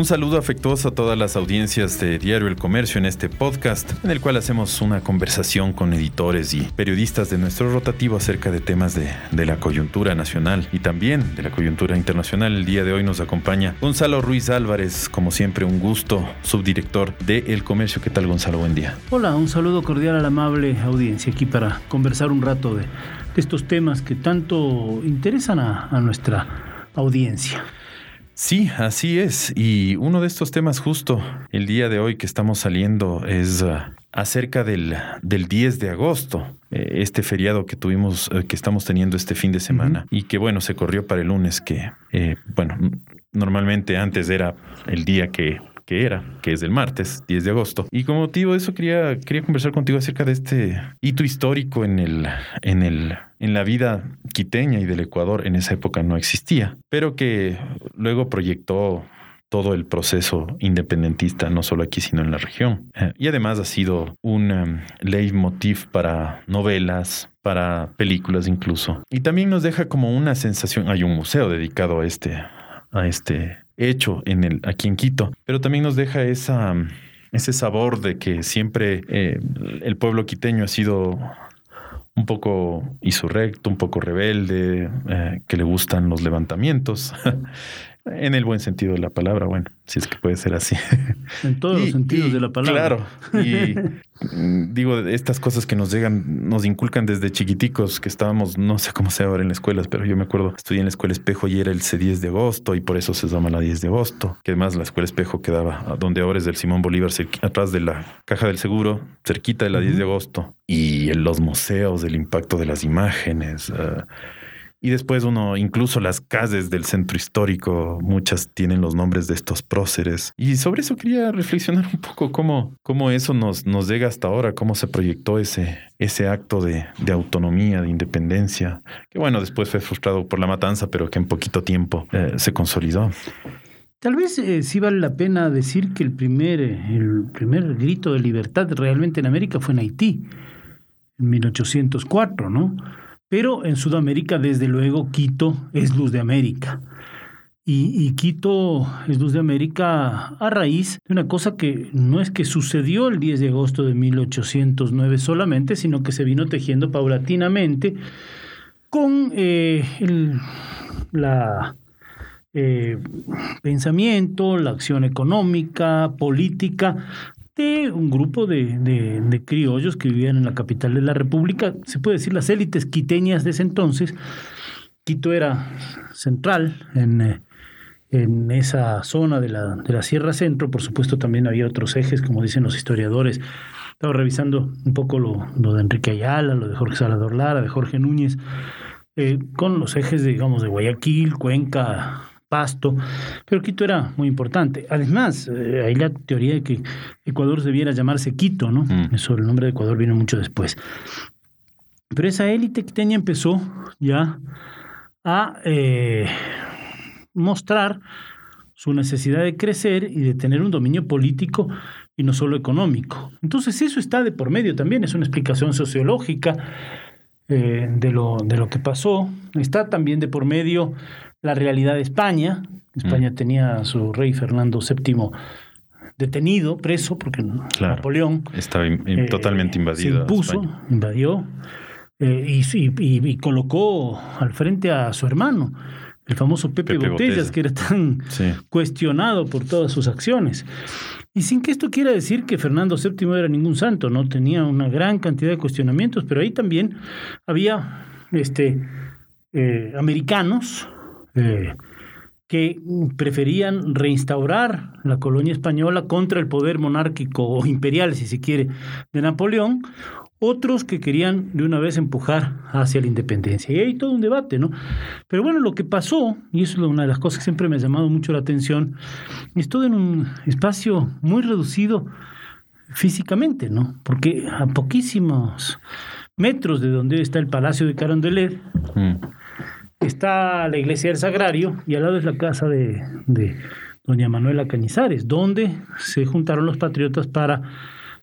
Un saludo afectuoso a todas las audiencias de Diario El Comercio en este podcast, en el cual hacemos una conversación con editores y periodistas de nuestro rotativo acerca de temas de, la coyuntura nacional y también de la coyuntura internacional. El día de hoy nos acompaña Gonzalo Ruiz Álvarez, como siempre un gusto, subdirector de El Comercio. ¿Qué tal Gonzalo? Buen día. Hola, un saludo cordial a la amable audiencia aquí para conversar un rato de, estos temas que tanto interesan a nuestra audiencia. Sí, así es. Y uno de estos temas justo el día de hoy que estamos saliendo es uh, acerca del, del 10 de agosto, eh, este feriado que tuvimos, eh, que estamos teniendo este fin de semana uh -huh. y que bueno, se corrió para el lunes que, eh, bueno, normalmente antes era el día que que era, que es el martes, 10 de agosto. Y como motivo de eso quería, quería conversar contigo acerca de este hito histórico en el, en el, en la vida quiteña y del Ecuador en esa época no existía, pero que luego proyectó todo el proceso independentista, no solo aquí, sino en la región. Y además ha sido un um, leitmotiv para novelas, para películas incluso. Y también nos deja como una sensación, hay un museo dedicado a este, a este hecho en el, aquí en Quito, pero también nos deja ese sabor de que siempre eh, el pueblo quiteño ha sido un poco insurrecto, un poco rebelde, eh, que le gustan los levantamientos. En el buen sentido de la palabra, bueno, si es que puede ser así. En todos y, los sentidos y, de la palabra. Claro. Y digo, estas cosas que nos llegan, nos inculcan desde chiquiticos, que estábamos, no sé cómo sea ahora en las escuelas, pero yo me acuerdo, estudié en la escuela Espejo y era el C10 de agosto y por eso se llama la 10 de agosto. Que además la escuela Espejo quedaba donde ahora es del Simón Bolívar, atrás de la caja del seguro, cerquita de la uh -huh. 10 de agosto. Y en los museos, el impacto de las imágenes. Uh, y después uno, incluso las calles del centro histórico, muchas tienen los nombres de estos próceres. Y sobre eso quería reflexionar un poco cómo, cómo eso nos, nos llega hasta ahora, cómo se proyectó ese, ese acto de, de autonomía, de independencia, que bueno, después fue frustrado por la matanza, pero que en poquito tiempo eh, se consolidó. Tal vez eh, sí vale la pena decir que el primer, el primer grito de libertad realmente en América fue en Haití, en 1804, ¿no? Pero en Sudamérica, desde luego, Quito es luz de América. Y, Quito es luz de América a raíz de una cosa que no es que sucedió el 10 de agosto de 1809 solamente, sino que se vino tejiendo paulatinamente con eh, el eh, pensamiento, la acción económica, política un grupo de, criollos que vivían en la capital de la República, se puede decir las élites quiteñas de ese entonces. Quito era central en, en esa zona de la, de la Sierra Centro, por supuesto también había otros ejes, como dicen los historiadores. Estaba revisando un poco lo, de Enrique Ayala, lo de Jorge Salvador Lara, de Jorge Núñez, eh, con los ejes, digamos, de Guayaquil, Cuenca, Pasto, pero Quito era muy importante. Además, eh, hay la teoría de que Ecuador debiera llamarse Quito, ¿no? Mm. Eso, el nombre de Ecuador vino mucho después. Pero esa élite quiteña empezó ya a eh, mostrar su necesidad de crecer y de tener un dominio político y no solo económico. Entonces eso está de por medio también, es una explicación sociológica eh, de, lo, de lo que pasó. Está también de por medio la realidad de España. España mm. tenía a su rey Fernando VII detenido, preso, porque claro, Napoleón estaba eh, totalmente invadido. Se impuso, invadió eh, y, y, y, colocó al frente a su hermano, el famoso Pepe, Pepe Botellas, Botella. que era tan sí. cuestionado por todas sus acciones. Y sin que esto quiera decir que Fernando VII era ningún santo, no tenía una gran cantidad de cuestionamientos, pero ahí también había este, eh, americanos eh, que preferían reinstaurar la colonia española contra el poder monárquico o imperial, si se quiere, de Napoleón, otros que querían de una vez empujar hacia la independencia. Y hay todo un debate, ¿no? Pero bueno, lo que pasó, y eso es una de las cosas que siempre me ha llamado mucho la atención, es todo en un espacio muy reducido físicamente, ¿no? Porque a poquísimos metros de donde está el Palacio de Carondelet, mm está la iglesia del Sagrario y al lado es la casa de, de doña Manuela Cañizares, donde se juntaron los patriotas para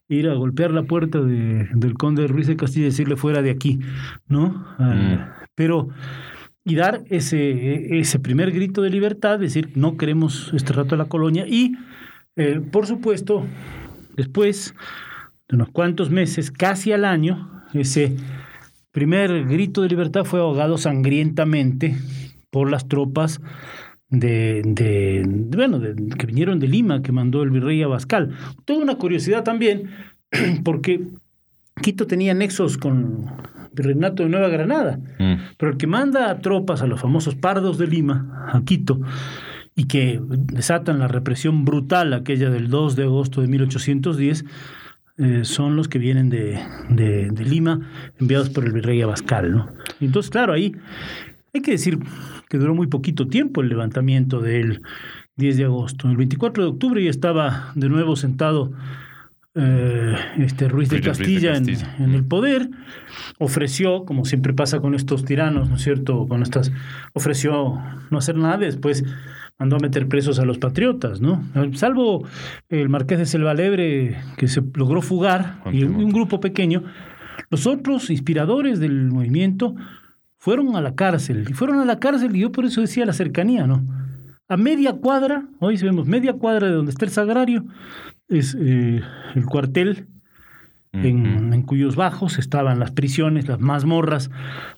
ir a golpear la puerta de, del conde Ruiz de Castilla y decirle fuera de aquí, ¿no? Mm. pero y dar ese, ese primer grito de libertad, decir, no queremos este rato a la colonia y, eh, por supuesto, después de unos cuantos meses, casi al año, ese primer grito de libertad fue ahogado sangrientamente por las tropas de, de bueno, que vinieron de Lima, que mandó el virrey Abascal. Toda una curiosidad también, porque Quito tenía nexos con el virreinato de Nueva Granada, mm. pero el que manda a tropas a los famosos pardos de Lima, a Quito, y que desatan la represión brutal, aquella del 2 de agosto de 1810, eh, son los que vienen de, de, de, Lima, enviados por el virrey Abascal. ¿no? Entonces, claro, ahí hay que decir que duró muy poquito tiempo el levantamiento del 10 de agosto. El 24 de octubre ya estaba de nuevo sentado eh, este Ruiz de Castilla, En, el poder, ofreció, como siempre pasa con estos tiranos, ¿no es cierto? Con estas, ofreció no hacer nada, después mandó a meter presos a los patriotas, ¿no? Salvo el marqués de Selvalebre, que se logró fugar, y un grupo pequeño, los otros inspiradores del movimiento fueron a la cárcel, y fueron a la cárcel, y yo por eso decía la cercanía, ¿no? A media cuadra, hoy vemos media cuadra de donde está el sagrario, es eh, el cuartel en, cuyos bajos estaban las prisiones, las mazmorras,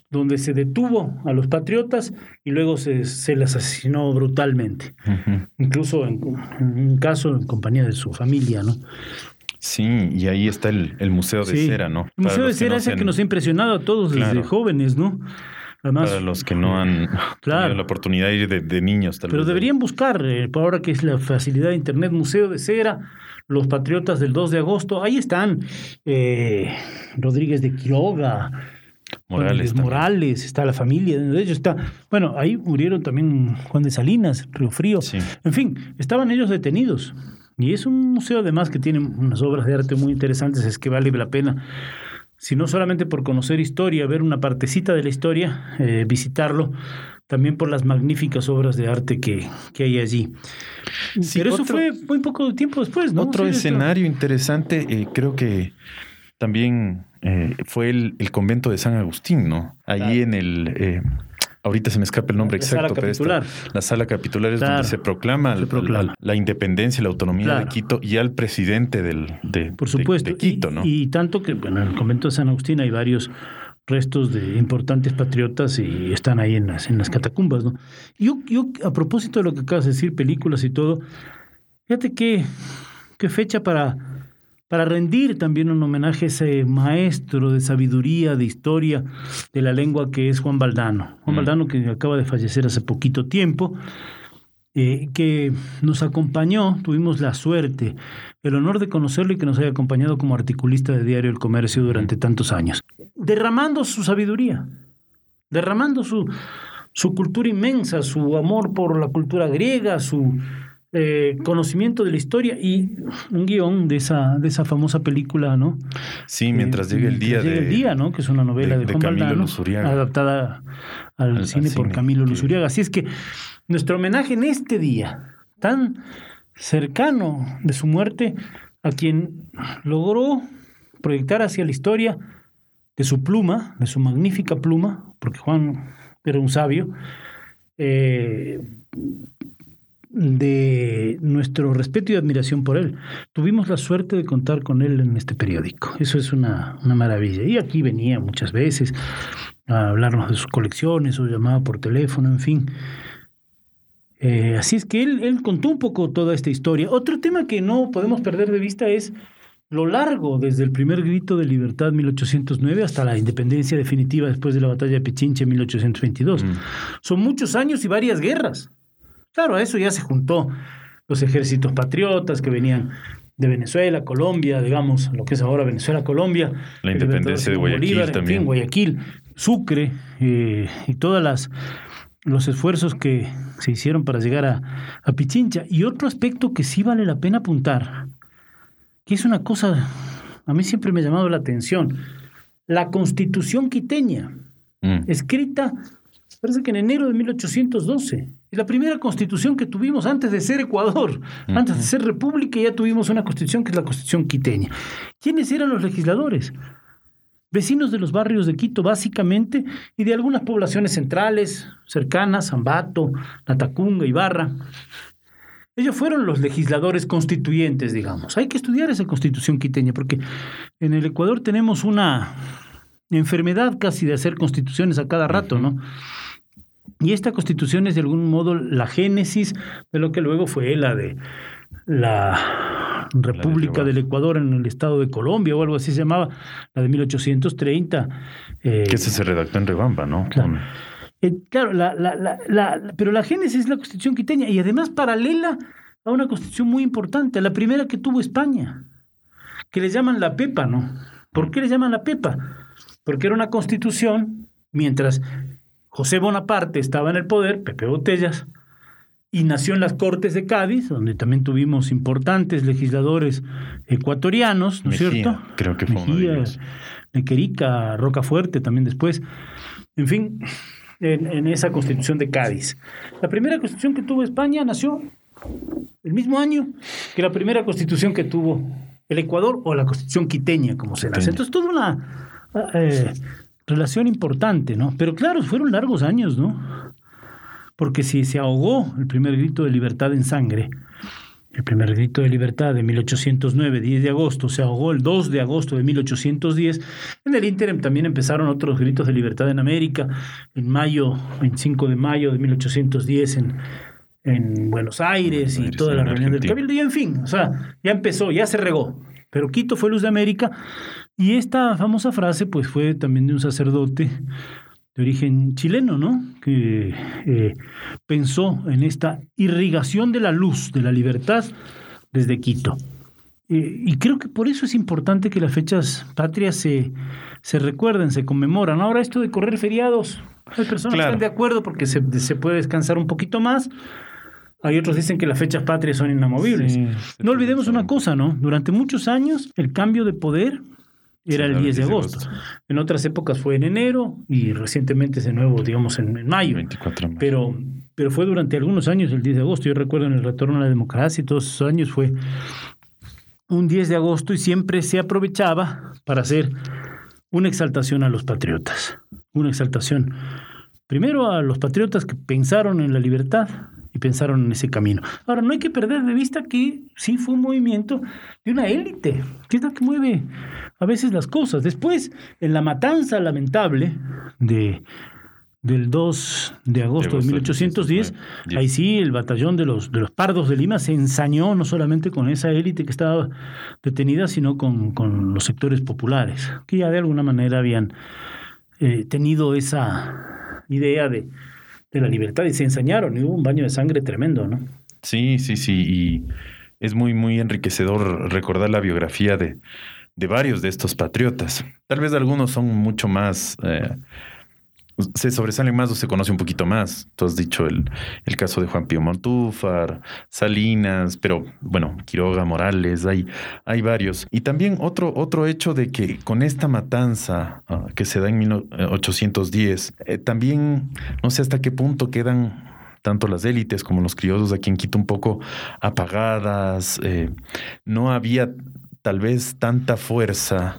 donde se detuvo a los patriotas y luego se, se les asesinó brutalmente. Incluso en, un caso en compañía de su familia, ¿no? Sí, y ahí está el, Museo de Cera, ¿no? El Museo de Cera es el que nos ha impresionado a todos desde jóvenes, ¿no? Para los que no han tenido la oportunidad de ir de, niños. Pero deberían buscar, eh, por ahora que es la facilidad de Internet, Museo de Cera, los Patriotas del 2 de agosto, ahí están eh, Rodríguez de Quiroga, Morales, Morales, está la familia de ellos, está, bueno, ahí murieron también Juan de Salinas, Río Frío, en fin, estaban ellos detenidos. Y es un museo además que tiene unas obras de arte muy interesantes, es que vale la pena sino solamente por conocer historia, ver una partecita de la historia, eh, visitarlo, también por las magníficas obras de arte que, que hay allí. Pero eso fue muy poco tiempo después, ¿no? Otro escenario interesante, eh, creo que también eh, fue el, el, convento de San Agustín, ¿no? Allí en el ahorita se me escapa el nombre exacto, pero esta, la sala capitular es donde se proclama, La, independencia y la autonomía de Quito y al presidente del, de, Por supuesto. Quito, ¿no? Y, tanto que, bueno, en el convento de San Agustín hay varios restos de importantes patriotas y están ahí en las, en las catacumbas, ¿no? Yo, yo, a propósito de lo que acabas de decir, películas y todo, fíjate qué, qué fecha para para rendir también un homenaje a ese maestro de sabiduría, de historia de la lengua que es Juan Baldano. Juan mm. Baldano que acaba de fallecer hace poquito tiempo, eh, que nos acompañó, tuvimos la suerte, el honor de conocerlo y que nos haya acompañado como articulista de Diario El Comercio durante mm. tantos años, derramando su sabiduría, derramando su, su cultura inmensa, su amor por la cultura griega, su eh, conocimiento de la historia y un guion de esa, de esa famosa película, ¿no? Sí, mientras llegue el día. el día, ¿no? Que es una novela de, Juan Camilo adaptada al, cine por Camilo Luzuriaga. Así es que nuestro homenaje en este día, tan cercano de su muerte, a quien logró proyectar hacia la historia de su pluma, de su magnífica pluma, porque Juan era un sabio, eh, de nuestro respeto y admiración por él. Tuvimos la suerte de contar con él en este periódico. Eso es una, una maravilla. Y aquí venía muchas veces a hablarnos de sus colecciones o llamaba por teléfono, en fin. Eh, así es que él, él contó un poco toda esta historia. Otro tema que no podemos perder de vista es lo largo desde el primer grito de libertad 1809 hasta la independencia definitiva después de la batalla de Pichinche 1822. Mm. Son muchos años y varias guerras. Claro, a eso ya se juntó los ejércitos patriotas que venían de Venezuela, Colombia, digamos, lo que es ahora Venezuela, Colombia. La independencia de Guayaquil también. Guayaquil, Sucre eh, y todas las los esfuerzos que se hicieron para llegar a, a, Pichincha. Y otro aspecto que sí vale la pena apuntar, que es una cosa, a mí siempre me ha llamado la atención, la constitución quiteña, mm. escrita, parece que en enero de 1812. Es la primera constitución que tuvimos antes de ser Ecuador, antes de ser república, ya tuvimos una constitución que es la constitución quiteña. ¿Quiénes eran los legisladores? vecinos de los barrios de Quito básicamente y de algunas poblaciones centrales, cercanas, Ambato, Natacunga, Ibarra. Ellos fueron los legisladores constituyentes, digamos. Hay que estudiar esa constitución quiteña porque en el Ecuador tenemos una enfermedad casi de hacer constituciones a cada rato, ¿no? Y esta constitución es de algún modo la génesis de lo que luego fue la de la República del Ecuador en el estado de Colombia o algo así se llamaba, la de 1830. Eh, que se redactó en Rebamba, ¿no? Claro, eh, claro la, la, la, pero la génesis es la constitución quiteña y además paralela a una constitución muy importante, la primera que tuvo España, que le llaman la PEPA, ¿no? ¿Por qué le llaman la PEPA? Porque era una constitución, mientras José Bonaparte estaba en el poder, Pepe Botellas, y nació en las Cortes de Cádiz, donde también tuvimos importantes legisladores ecuatorianos, ¿no es cierto? Creo que fue Mejía, uno Nequerica, Rocafuerte también después. En fin, en, en, esa constitución de Cádiz. La primera constitución que tuvo España nació el mismo año que la primera constitución que tuvo el Ecuador o la constitución quiteña, como se hace. Entonces, toda una eh, relación importante, ¿no? Pero claro, fueron largos años, ¿no? Porque si se ahogó el primer grito de libertad en sangre, el primer grito de libertad de 1809, 10 de agosto, se ahogó el 2 de agosto de 1810. En el ínterim también empezaron otros gritos de libertad en América. En mayo, 25 de mayo de 1810, en, en Buenos Aires y toda la reunión del Cabildo. Y en fin, o sea, ya empezó, ya se regó. Pero Quito fue luz de América y esta famosa frase pues fue también de un sacerdote de origen chileno, ¿no? Que eh, pensó en esta irrigación de la luz, de la libertad desde Quito. Eh, y creo que por eso es importante que las fechas patrias se, se recuerden, se conmemoran. Ahora esto de correr feriados, hay personas que están de acuerdo porque se, se puede descansar un poquito más. Hay otros dicen que las fechas patrias son inamovibles. no olvidemos una cosa, ¿no? Durante muchos años el cambio de poder era el 10 de agosto. En otras épocas fue en enero y recientemente de nuevo, digamos, en, mayo. 24 de mayo. Pero, pero fue durante algunos años el 10 de agosto. Yo recuerdo en el retorno a la democracia y todos esos años fue un 10 de agosto y siempre se aprovechaba para hacer una exaltación a los patriotas. Una exaltación primero a los patriotas que pensaron en la libertad y pensaron en ese camino. Ahora, no hay que perder de vista que sí fue un movimiento de una élite, que es la que mueve a veces las cosas. Después, en la matanza lamentable de, del 2 de agosto de, 1810, ahí sí el batallón de los, de los Pardos de Lima se ensañó no solamente con esa élite que estaba detenida, sino con, con los sectores populares, que ya de alguna manera habían eh, tenido esa idea de de la libertad y se ensañaron y hubo un baño de sangre tremendo, ¿no? Sí, sí, sí. Y es muy, muy enriquecedor recordar la biografía de, de varios de estos patriotas. Tal vez algunos son mucho más eh, se sobresale más o se conoce un poquito más. Tú has dicho el, el caso de Juan Pío Montúfar, Salinas, pero bueno, Quiroga, Morales, hay, hay varios. Y también otro, otro hecho de que con esta matanza ah, que se da en 1810, eh, también no sé hasta qué punto quedan tanto las élites como los criollos aquí en Quito un poco apagadas. Eh, no había tal vez tanta fuerza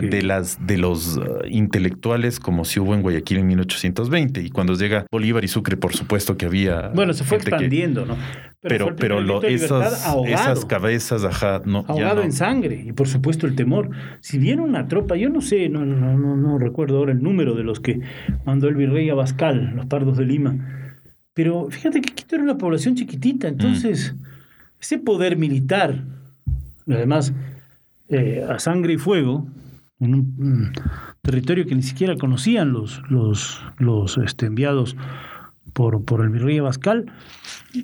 de las de los uh, intelectuales como si hubo en Guayaquil en 1820 y cuando llega Bolívar y Sucre por supuesto que había bueno se fue expandiendo no pero pero, lo, esas, esas cabezas ajá no ahogado en sangre y por supuesto el temor. Si viene una tropa yo no sé no no no no recuerdo ahora el número de los que mandó el virrey Abascal los Pardos de Lima pero fíjate que Quito era una población chiquitita entonces mm. ese poder militar además eh, a sangre y fuego, en un, territorio que ni siquiera conocían los, los, los este, enviados por, por el virrey Abascal,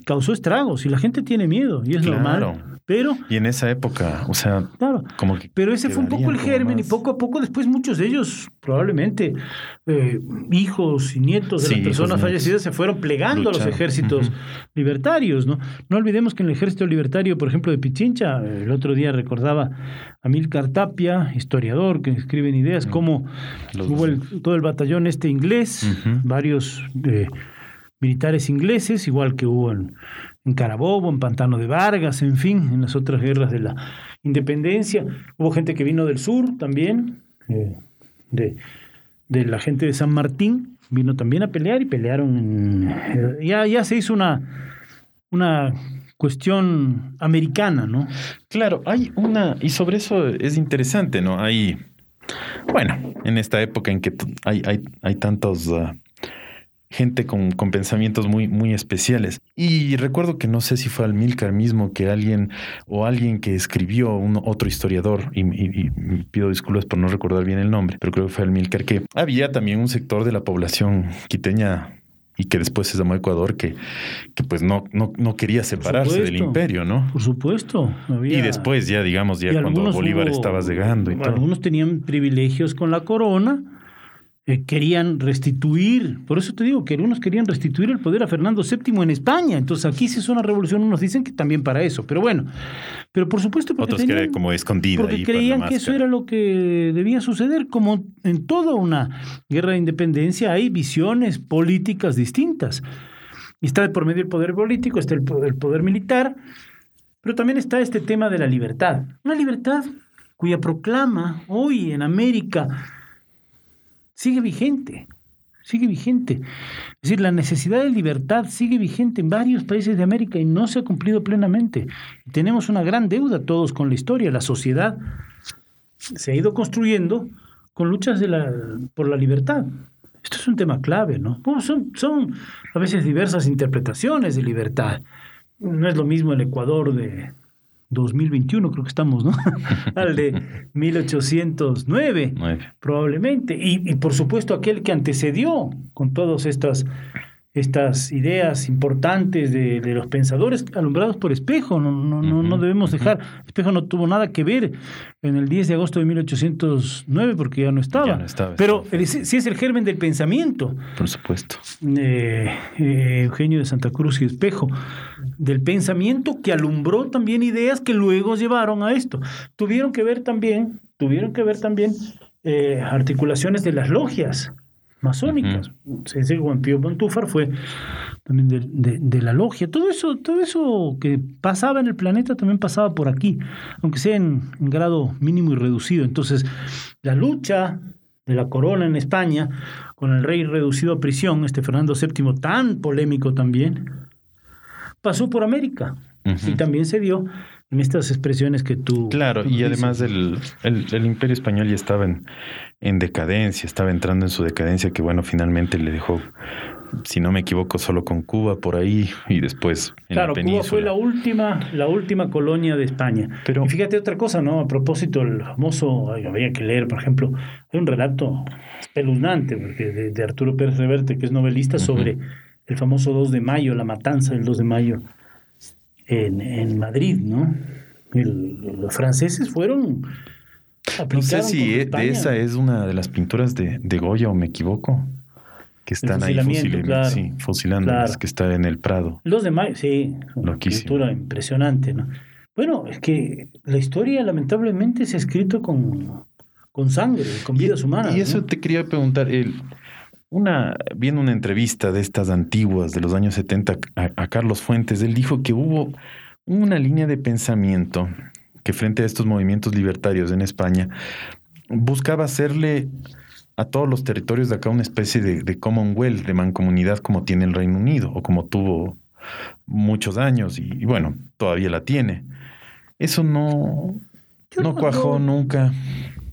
causó estragos y la gente tiene miedo y es normal. Pero, y en esa época, o sea, claro, como que pero ese fue un poco el germen y poco a poco después muchos de ellos, probablemente eh, hijos y nietos de las personas fallecidas, se fueron plegando a los ejércitos libertarios. ¿no? no olvidemos que en el ejército libertario, por ejemplo, de Pichincha, el otro día recordaba a Milcar Tapia, historiador que escribe en ideas, cómo hubo todo el batallón este inglés, varios eh, militares ingleses, igual que hubo en en Carabobo, en Pantano de Vargas, en fin, en las otras guerras de la independencia. Hubo gente que vino del sur también, eh, de, de la gente de San Martín, vino también a pelear y pelearon. Eh, ya, ya se hizo una, una cuestión americana, ¿no? Claro, hay una, y sobre eso es interesante, ¿no? Hay, bueno, en esta época en que hay, hay, hay tantos... Uh, gente con, con, pensamientos muy, muy especiales. Y recuerdo que no sé si fue Almilcar mismo que alguien o alguien que escribió un otro historiador, y, y, pido disculpas por no recordar bien el nombre, pero creo que fue Almilcar, que había también un sector de la población quiteña y que después se llamó Ecuador, que, que pues no, no, no quería separarse del imperio, ¿no? Por supuesto. y después ya, digamos, ya cuando Bolívar estaba llegando y todo. Algunos tenían privilegios con la corona eh, querían restituir, por eso te digo que algunos querían restituir el poder a Fernando VII en España. Entonces aquí se hizo una revolución, unos dicen que también para eso, pero bueno, pero por supuesto porque Otros tenían, como escondida porque creían que eso era lo que debía suceder, como en toda una guerra de independencia hay visiones políticas distintas. Y está por medio el poder político, está el poder, el poder militar, pero también está este tema de la libertad. Una libertad cuya proclama hoy en América sigue vigente, sigue vigente. Es decir, la necesidad de libertad sigue vigente en varios países de América y no se ha cumplido plenamente. Tenemos una gran deuda todos con la historia. La sociedad se ha ido construyendo con luchas de la, por la libertad. Esto es un tema clave, ¿no? son, son a veces diversas interpretaciones de libertad. No es lo mismo el Ecuador de, 2021 creo que estamos, ¿no? Al de 1809, probablemente. Y, y, por supuesto aquel que antecedió con todas estas estas ideas importantes de, de, los pensadores alumbrados por Espejo. No, no, no, no debemos dejar. Espejo no tuvo nada que ver en el 10 de agosto de 1809 porque ya no estaba. Pero sí es el germen del pensamiento. Por supuesto. Eh, eh, Eugenio de Santa Cruz y Espejo. Del pensamiento que alumbró también ideas que luego llevaron a esto. Tuvieron que ver también, tuvieron que ver también eh, articulaciones de las logias masónicas. Se dice que Juan Pío Montúfar fue también de, de, la logia. Todo eso, todo eso que pasaba en el planeta también pasaba por aquí, aunque sea en, grado mínimo y reducido. Entonces, la lucha de la corona en España con el rey reducido a prisión, este Fernando VII, tan polémico también, pasó por América. Y también se dio en estas expresiones que tú... Claro, y además el, el, imperio español ya estaba en, en, decadencia, estaba entrando en su decadencia que bueno, finalmente le dejó, si no me equivoco, solo con Cuba por ahí y después en claro, Cuba fue la última, la última colonia de España. Pero, y fíjate otra cosa, ¿no? A propósito, el famoso, había que leer, por ejemplo, hay un relato espeluznante porque de, Arturo Pérez Reverte, que es novelista, sobre el famoso 2 de mayo, la matanza del 2 de mayo en, en Madrid, ¿no? los franceses fueron... No sé si e, de esa es una de las pinturas de, de Goya o me equivoco que están ahí fusilando, sí, fusilando que está en el Prado. Los de Mayo, sí, una pintura impresionante, ¿no? Bueno, es que la historia lamentablemente se ha escrito con, con sangre, con vidas humanas. Y eso te quería preguntar, el, una, viendo una entrevista de estas antiguas de los años 70 a, Carlos Fuentes, él dijo que hubo una línea de pensamiento que frente a estos movimientos libertarios en España buscaba hacerle a todos los territorios de acá una especie de, Commonwealth, de mancomunidad como tiene el Reino Unido o como tuvo muchos años y, bueno, todavía la tiene. Eso no, no cuajó nunca.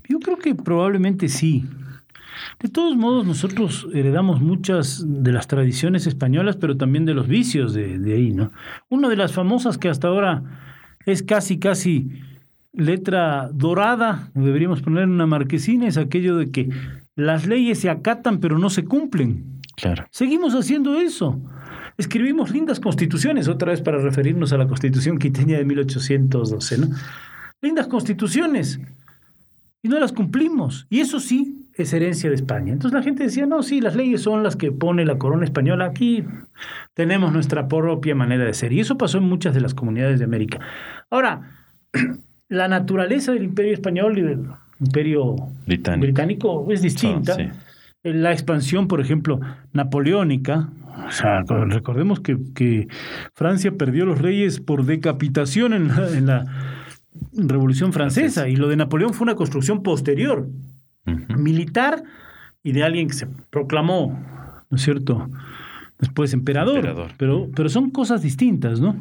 Yo creo que probablemente sí. De todos modos, nosotros heredamos muchas de las tradiciones españolas, pero también de los vicios de, ahí, ¿no? Una de las famosas que hasta ahora es casi, casi letra dorada, deberíamos poner en una marquesina, es aquello de que las leyes se acatan pero no se cumplen. Claro. Seguimos haciendo eso. Escribimos lindas constituciones, otra vez para referirnos a la constitución quiteña de 1812, ¿no? Lindas constituciones. Y no las cumplimos. Y eso sí, es herencia de España. Entonces la gente decía, no, sí, las leyes son las que pone la corona española. Aquí tenemos nuestra propia manera de ser. Y eso pasó en muchas de las comunidades de América. Ahora, la naturaleza del imperio español y del imperio británico, es distinta. La expansión, por ejemplo, napoleónica, o sea, recordemos que, que, Francia perdió los reyes por decapitación en la, en la Revolución Francesa y lo de Napoleón fue una construcción posterior militar y de alguien que se proclamó, ¿no es cierto? Después emperador, Pero, pero son cosas distintas, ¿no?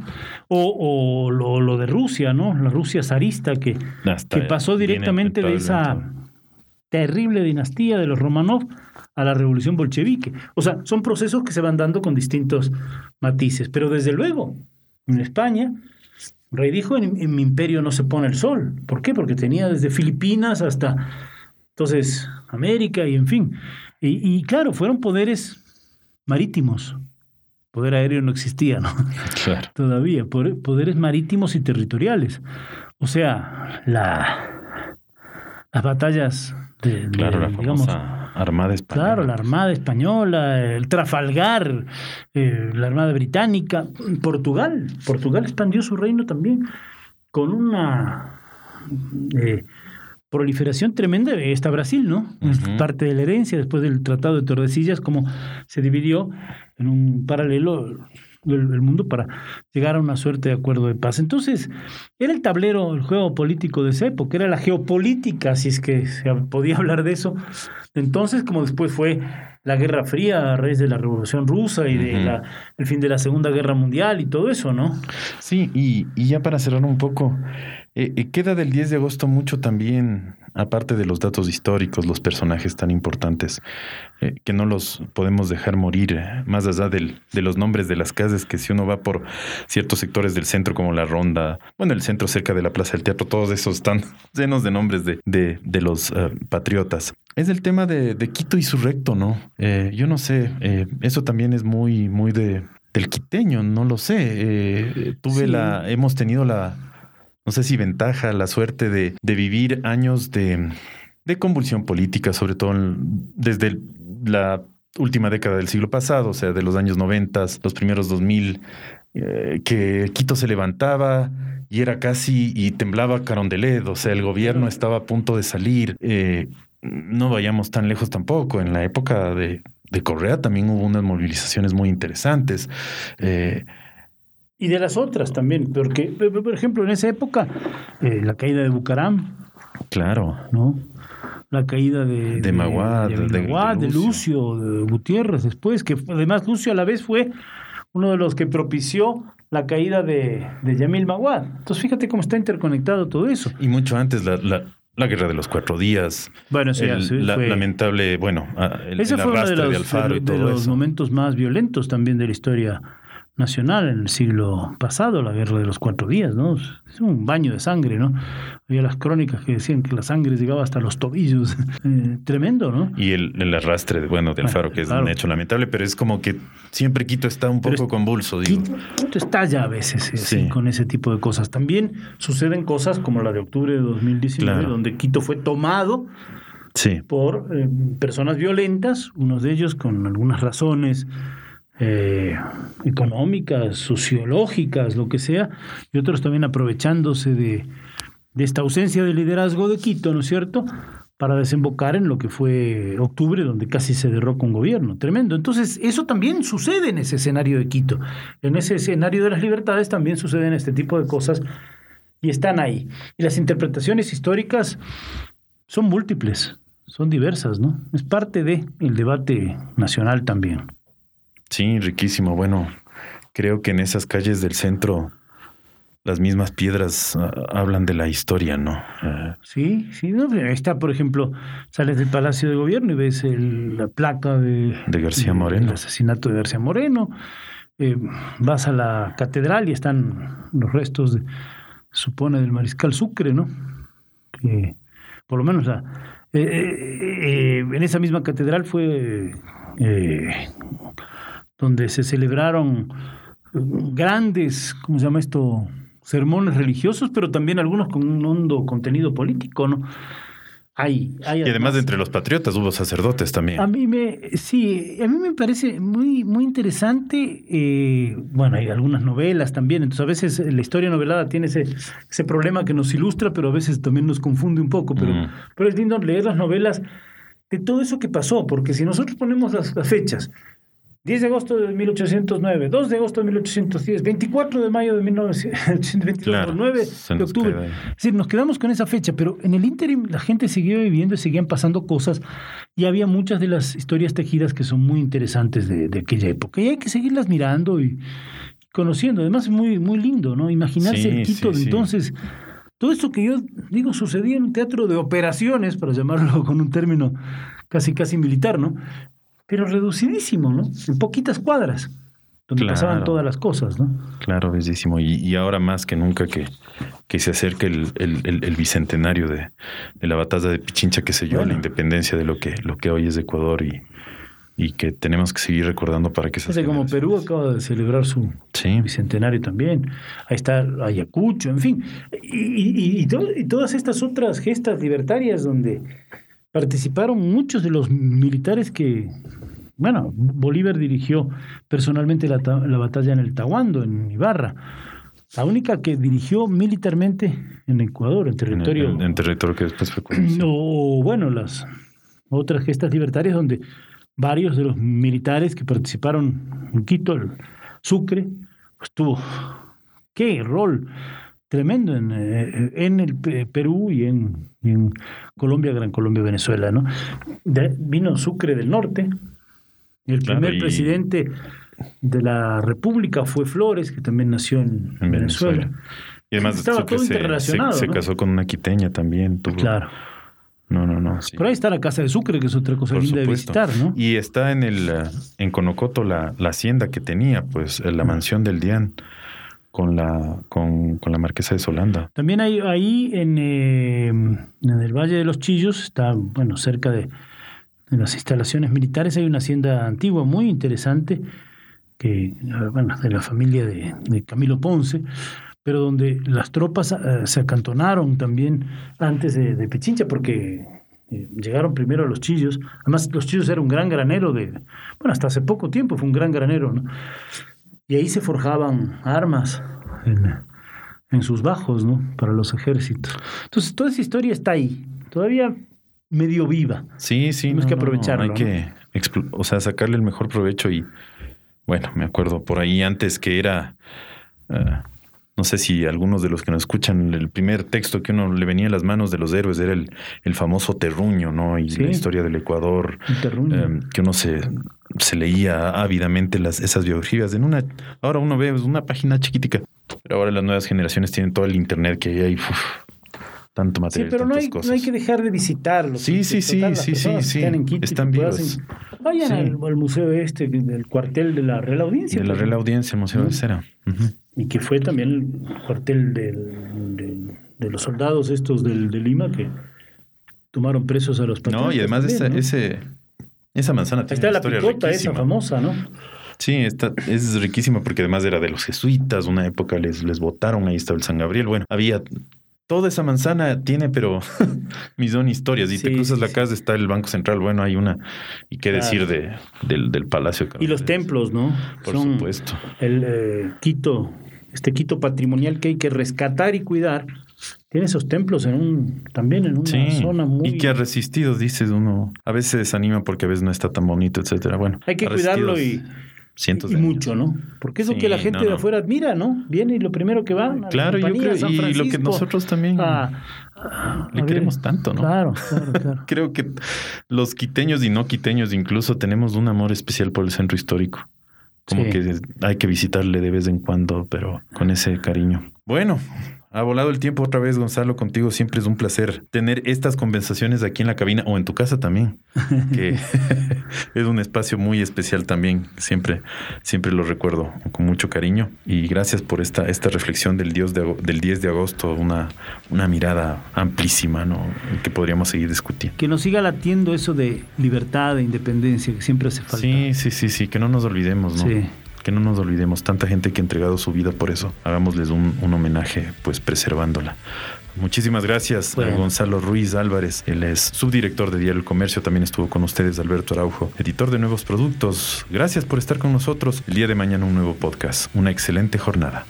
O, lo, de Rusia, ¿no? La Rusia zarista que, que pasó directamente de esa terrible dinastía de los Romanov a la revolución bolchevique. O sea, son procesos que se van dando con distintos matices. Pero desde luego, en España, rey dijo, en, mi imperio no se pone el sol. ¿Por qué? Porque tenía desde Filipinas hasta, entonces, América y en fin. Y, claro, fueron poderes marítimos. Poder aéreo no existía, ¿no? Claro. Todavía, poderes marítimos y territoriales. O sea, la, las batallas de, claro, la digamos, Armada Española. Claro, la Armada Española, el Trafalgar, eh, la Armada Británica, Portugal. Portugal expandió su reino también con una eh, proliferación tremenda. Está Brasil, ¿no? parte de la herencia después del Tratado de Tordesillas, como se dividió en un paralelo el, mundo para llegar a una suerte de acuerdo de paz. Entonces, era el tablero, el juego político de esa época, era la geopolítica, si es que se podía hablar de eso. Entonces, como después fue la Guerra Fría a raíz de la Revolución Rusa y de el fin de la Segunda Guerra Mundial y todo eso, ¿no? Sí, y, y ya para cerrar un poco, eh, eh, queda del 10 de agosto mucho también, aparte de los datos históricos, los personajes tan importantes, eh, que no los podemos dejar morir, más allá del, de los nombres de las casas, que si uno va por ciertos sectores del centro, como la Ronda, bueno, el centro cerca de la Plaza del Teatro, todos esos están llenos de nombres de, de, de los patriotas. Es el tema de, de, Quito y su recto, ¿no? yo no sé, eso también es muy, muy de, del quiteño, no lo sé. tuve la, hemos tenido la no sé si ventaja, la suerte de, vivir años de, convulsión política, sobre todo desde la última década del siglo pasado, o sea, de los años 90, los primeros 2000, eh, que Quito se levantaba y era casi y temblaba Carondelet, o sea, el gobierno estaba a punto de salir. Eh, no vayamos tan lejos tampoco. En la época de, Correa también hubo unas movilizaciones muy interesantes. Eh, y de las otras también, porque, por ejemplo, en esa época, eh, la caída de Bucaram. Claro. ¿No? La caída de, de Maguad, de, Lucio. de Gutiérrez después, que además Lucio a la vez fue uno de los que propició la caída de, de Yamil Maguad. Entonces fíjate cómo está interconectado todo eso. Y mucho antes la, la, guerra de los cuatro días. Bueno, sí, la, lamentable, bueno, el, Ese fue uno de los, de los momentos más violentos también de la historia nacional en el siglo pasado, la guerra de los cuatro días, ¿no? Es un baño de sangre, ¿no? Había las crónicas que decían que la sangre llegaba hasta los tobillos. Eh, tremendo, ¿no? Y el, arrastre, bueno, del faro, que es un hecho lamentable, pero es como que siempre Quito está un poco convulso, digo. Quito, está ya a veces eh, con ese tipo de cosas. También suceden cosas como la de octubre de 2019, donde Quito fue tomado por eh, personas violentas, unos de ellos con algunas razones eh, económicas, sociológicas, lo que sea, y otros también aprovechándose de, esta ausencia de liderazgo de Quito, ¿no es cierto?, para desembocar en lo que fue octubre, donde casi se derroca un gobierno. Tremendo. Entonces, eso también sucede en ese escenario de Quito. En ese escenario de las libertades también suceden este tipo de cosas y están ahí. Y las interpretaciones históricas son múltiples, son diversas, ¿no? Es parte del debate nacional también. Sí, riquísimo. Bueno, creo que en esas calles del centro las mismas piedras ah, hablan de la historia, ¿no? Ah. sí, sí. No, está, por ejemplo, sales del Palacio de Gobierno y ves la placa de, de García Moreno. El asesinato de García Moreno. Eh, vas a la catedral y están los restos, de, supone, del mariscal Sucre, ¿no? Que por lo menos la, eh, eh, en esa misma catedral fue donde se celebraron grandes, ¿cómo se llama esto? sermones religiosos, pero también algunos con un hondo contenido político, ¿no? Hay, hay y además de entre los patriotas hubo sacerdotes también. A mí me, sí, a mí me parece muy, muy interesante. Eh, bueno, hay algunas novelas también, entonces a veces la historia novelada tiene ese, ese problema que nos ilustra, pero a veces también nos confunde un poco. Pero, mm. pero es lindo leer las novelas de todo eso que pasó, porque si nosotros ponemos las fechas 10 de agosto de 1809, 2 de agosto de 1810, 24 de mayo de 1922, Claro, 9 se de octubre. queda. Es decir, nos quedamos con esa fecha, pero en el ínterim la gente siguió viviendo y seguían pasando cosas y había muchas de las historias tejidas que son muy interesantes de, de aquella época y hay que seguirlas mirando y conociendo. Además es muy, muy lindo, ¿no? Imaginarse Sí, el Quito sí, de sí. entonces. Todo esto que yo digo sucedía en un teatro de operaciones, para llamarlo con un término casi casi militar, ¿no? Pero reducidísimo, ¿no? En poquitas cuadras, donde Claro. pasaban todas las cosas, ¿no? Claro, bellísimo. Y, y ahora más que nunca que, que se acerque el, el- el- el bicentenario de, de la batalla de Pichincha, que yo, Bueno. la independencia de lo que, lo que hoy es Ecuador y, y que tenemos que seguir recordando para que se como Perú acaba de celebrar su Sí, bicentenario también. Ahí está Ayacucho, en fin. Y, y- y to- y todas estas otras gestas libertarias donde participaron muchos de los militares que, bueno, Bolívar dirigió personalmente la, la batalla en el Tahuando, en Ibarra. La única que dirigió militarmente en Ecuador, en territorio... en- en territorio que después fue. O bueno, las otras gestas libertarias donde varios de los militares que participaron en Quito, el Sucre, pues tuvo qué rol tremendo en, eh, en el Pe- Perú y en, Colombia, Gran Colombia, Venezuela, ¿no? De- vino Sucre del Norte, el Claro, primer y- presidente de la República fue Flores, que también nació en, En Venezuela. Venezuela. Y además Estaba todo se, interrelacionado, se- se ¿no? casó con una quiteña también. Tuvo, Claro. No, no, no. sí. Por ahí está la casa de Sucre, que es otra cosa Por linda de visitar, ¿no? Y está en el eh, en Conocoto la, la hacienda que tenía, pues eh, la mansión del Dian con la con, con la marquesa de Solanda. También hay ahí en, eh, en el Valle de los Chillos, está bueno cerca de, de las instalaciones militares, hay una hacienda antigua muy interesante, que bueno, de la familia de, de Camilo Ponce, pero donde las tropas eh, se acantonaron también antes de, de Pichincha, porque eh, llegaron primero a los Chillos. Además, los Chillos era un gran granero de, bueno, hasta hace poco tiempo fue un gran granero, ¿no? Y ahí se forjaban armas en, en sus bajos, ¿no? Para los ejércitos. Entonces, toda esa historia está ahí, todavía medio viva. Sí, sí. Tenemos no, que no, aprovecharlo, Hay que, o sea, sacarle el mejor provecho y, bueno, me acuerdo por ahí antes que era, eh, no sé si algunos de los que nos escuchan, el primer texto que uno le venía a las manos de los héroes era el, el famoso terruño, ¿no? Y Sí. la historia del Ecuador, eh, que uno se, se leía ávidamente las, esas biografías. En una, ahora uno ve una página chiquitica, pero ahora las nuevas generaciones tienen todo el internet que hay ahí, uf, tanto Sí, material, pero no hay, cosas. no hay que dejar de visitarlos. Sí, sí, sí, sí, sí, están en sí. Quito Están vivos. hacen- Vayan Sí. al, al museo este, del cuartel de la Real Audiencia. De la Real Audiencia, el Museo de Cera. Y que fue también el cuartel del- del- de los soldados estos del, de Lima que tomaron presos a los. No, y además también, esa, ¿no? ese, esa manzana tiene está una la historia picota esa famosa, ¿no? Sí, está, es riquísima porque además era de los jesuitas, una época les, les votaron, ahí estaba el San Gabriel. Bueno, había toda esa manzana tiene, pero millón historias. Y te cruzas sí, la casa, está el Banco Central, bueno, hay una. Y qué Claro. decir de, del, del Palacio. Y los templos, ¿no? Por Son supuesto. El eh, Quito, este Quito patrimonial que hay que rescatar y cuidar. Tiene esos templos en un, también en una Sí, zona muy... y que ha resistido, dices uno. A veces se desanima porque a veces no está tan bonito, etcétera. Bueno, Hay que cuidarlo y, cientos y años. mucho, ¿no? Porque es lo Sí, que la gente no, de afuera admira, ¿no? Viene y lo primero que van a la Claro, yo creo, San y lo que nosotros también le queremos tanto, ¿no? Claro, claro, claro. Creo que los quiteños y no quiteños incluso tenemos un amor especial por el centro histórico. Como Sí. que hay que visitarle de vez en cuando, pero con ese cariño. Bueno, ha volado el tiempo otra vez, Gonzalo. Contigo siempre es un placer tener estas conversaciones aquí en la cabina o en tu casa también, que es un espacio muy especial también. Siempre, siempre lo recuerdo con mucho cariño. Y gracias por esta, esta reflexión del, Dios de, ago- del 10 de agosto, una, una mirada amplísima, ¿no? Que podríamos seguir discutiendo. Que nos siga latiendo eso de libertad, de independencia, que siempre hace falta. Sí, sí, sí, sí, que no nos olvidemos, ¿no? Sí. Que no nos olvidemos. Tanta gente que ha entregado su vida por eso. Hagámosles un, un homenaje, pues preservándola. Muchísimas gracias Bueno. a Gonzalo Ruiz Álvarez. Él es subdirector de Diario El Comercio. También estuvo con ustedes Alberto Araujo, editor de nuevos productos. Gracias por estar con nosotros. El día de mañana un nuevo podcast. Una excelente jornada.